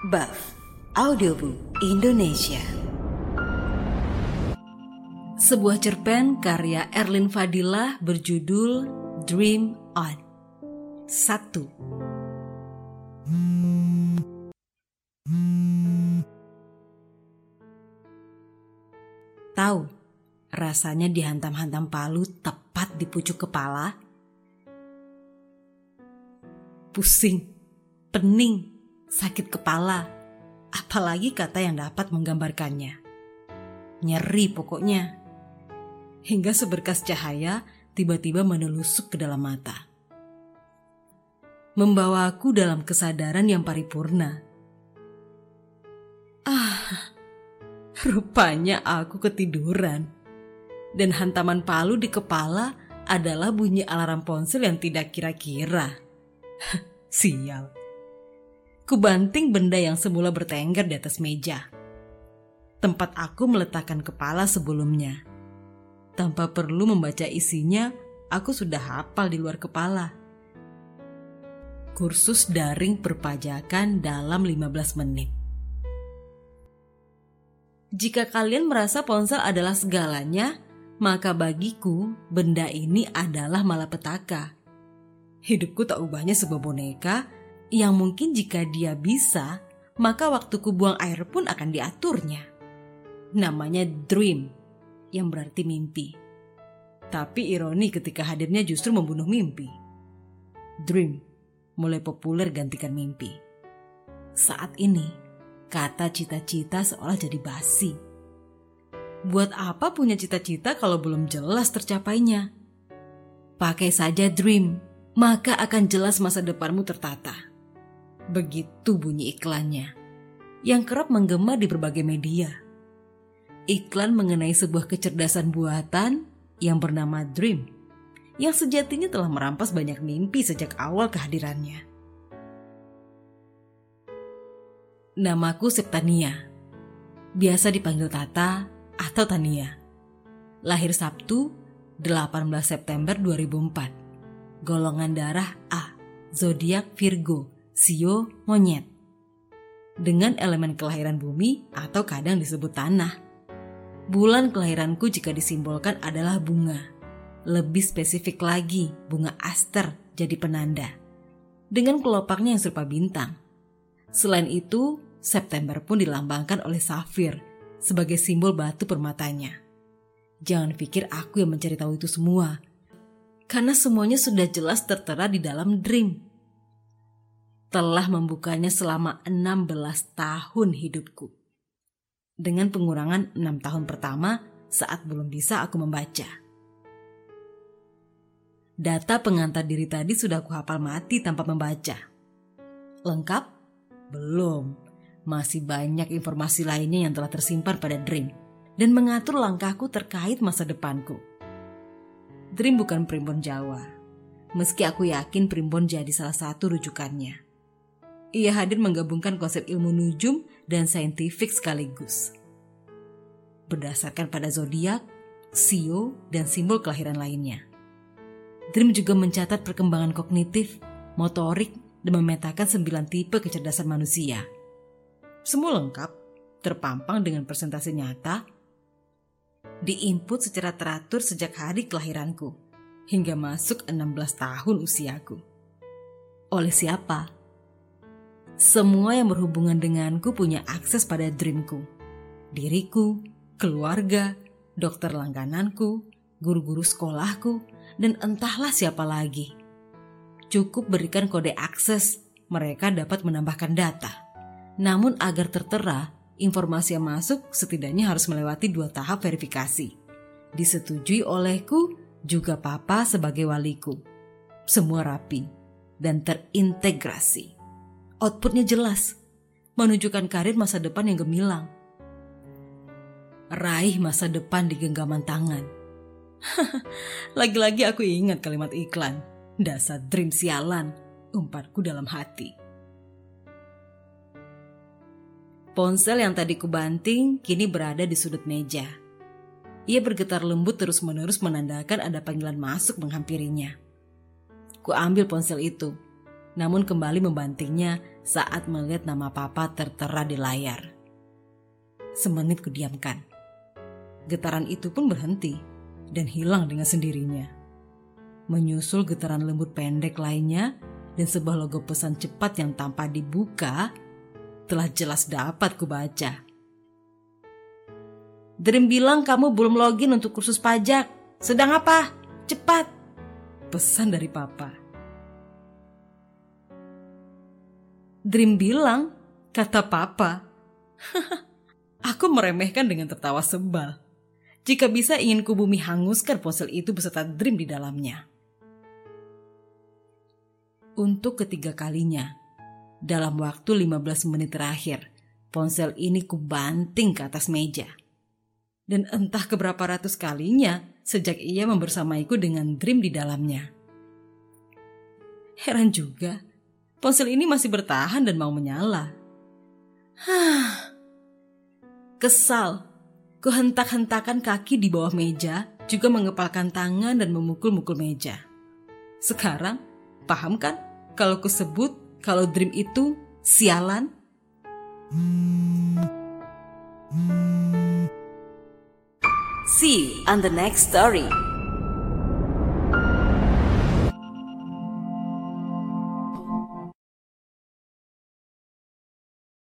Buff. Audiobook Indonesia. Sebuah cerpen karya Erlin Fadilah berjudul Dream On. 1 Tahu rasanya dihantam-hantam palu tepat di pucuk kepala? Pusing, pening, sakit kepala, apalagi kata yang dapat menggambarkannya. Nyeri pokoknya. Hingga seberkas cahaya tiba-tiba menelusuk ke dalam mata. Membawaku dalam kesadaran yang paripurna. Ah, rupanya aku ketiduran. Dan hantaman palu di kepala adalah bunyi alarm ponsel yang tidak kira-kira. Sial. Kubanting benda yang semula bertengger di atas meja. Tempat aku meletakkan kepala sebelumnya. Tanpa perlu membaca isinya, aku sudah hafal di luar kepala. Kursus daring perpajakan dalam 15 menit. Jika kalian merasa ponsel adalah segalanya, maka bagiku benda ini adalah malapetaka. Hidupku tak ubahnya sebuah boneka yang mungkin jika dia bisa, maka waktuku buang air pun akan diaturnya. Namanya dream, yang berarti mimpi. Tapi ironi ketika hadirnya justru membunuh mimpi. Dream mulai populer gantikan mimpi. Saat ini, kata cita-cita seolah jadi basi. Buat apa punya cita-cita kalau belum jelas tercapainya? Pakai saja dream, maka akan jelas masa depanmu tertata. Begitu bunyi iklannya, yang kerap menggema di berbagai media. Iklan mengenai sebuah kecerdasan buatan yang bernama Dream, yang sejatinya telah merampas banyak mimpi sejak awal kehadirannya. Namaku Septania, biasa dipanggil Tata atau Tania. Lahir Sabtu 18 September 2004. Golongan darah A, zodiak Virgo, Sio monyet. Dengan elemen kelahiran bumi atau kadang disebut tanah. Bulan kelahiranku jika disimbolkan adalah bunga. Lebih spesifik lagi, bunga aster jadi penanda. Dengan kelopaknya yang serupa bintang. Selain itu, September pun dilambangkan oleh safir sebagai simbol batu permatanya. Jangan pikir aku yang mencari tahu itu semua. Karena semuanya sudah jelas tertera di dalam dream. Telah membukanya selama 16 tahun hidupku. Dengan pengurangan 6 tahun pertama saat belum bisa aku membaca. Data pengantar diri tadi sudah aku hafal mati tanpa membaca. Lengkap? Belum masih banyak informasi lainnya yang telah tersimpan pada Dream dan mengatur langkahku terkait masa depanku. Dream bukan primbon Jawa, meski aku yakin primbon jadi salah satu rujukannya. Ia hadir menggabungkan konsep ilmu nujum dan saintifik sekaligus. Berdasarkan pada zodiak, sio, dan simbol kelahiran lainnya. Dream juga mencatat perkembangan kognitif, motorik, dan memetakan sembilan tipe kecerdasan manusia – semua lengkap, terpampang dengan presentasi nyata, diinput secara teratur sejak hari kelahiranku hingga masuk 16 tahun usiaku. Oleh siapa? Semua yang berhubungan denganku punya akses pada dreamku. Diriku, keluarga, dokter langgananku, guru-guru sekolahku, dan entahlah siapa lagi. Cukup berikan kode akses, mereka dapat menambahkan data namun agar tertera, informasi yang masuk setidaknya harus melewati dua tahap verifikasi. Disetujui olehku juga papa sebagai waliku. Semua rapi dan terintegrasi. Outputnya jelas, menunjukkan karir masa depan yang gemilang. Raih masa depan di genggaman tangan. Lagi-lagi aku ingat kalimat iklan. Dasar dream sialan, umparku dalam hati. Ponsel yang tadi kubanting kini berada di sudut meja. Ia bergetar lembut terus-menerus menandakan ada panggilan masuk menghampirinya. Ku ambil ponsel itu, namun kembali membantingnya saat melihat nama papa tertera di layar. Semenit kudiamkan. Getaran itu pun berhenti dan hilang dengan sendirinya. Menyusul getaran lembut pendek lainnya dan sebuah logo pesan cepat yang tanpa dibuka telah jelas dapat kubaca. Dream bilang kamu belum login untuk kursus pajak. Sedang apa? Cepat. Pesan dari papa. Dream bilang, kata papa. Aku meremehkan dengan tertawa sebal. Jika bisa ingin ku bumi hanguskan ponsel itu beserta Dream di dalamnya. Untuk ketiga kalinya, dalam waktu 15 menit terakhir, ponsel ini ku banting ke atas meja. Dan entah keberapa ratus kalinya sejak ia membersamaiku dengan Dream di dalamnya. Heran juga, ponsel ini masih bertahan dan mau menyala. Hah. Kesal, kuhentak-hentakan kaki di bawah meja, juga mengepalkan tangan dan memukul-mukul meja. Sekarang, paham kan kalau kusebut kalau dream itu sialan? See on the next story.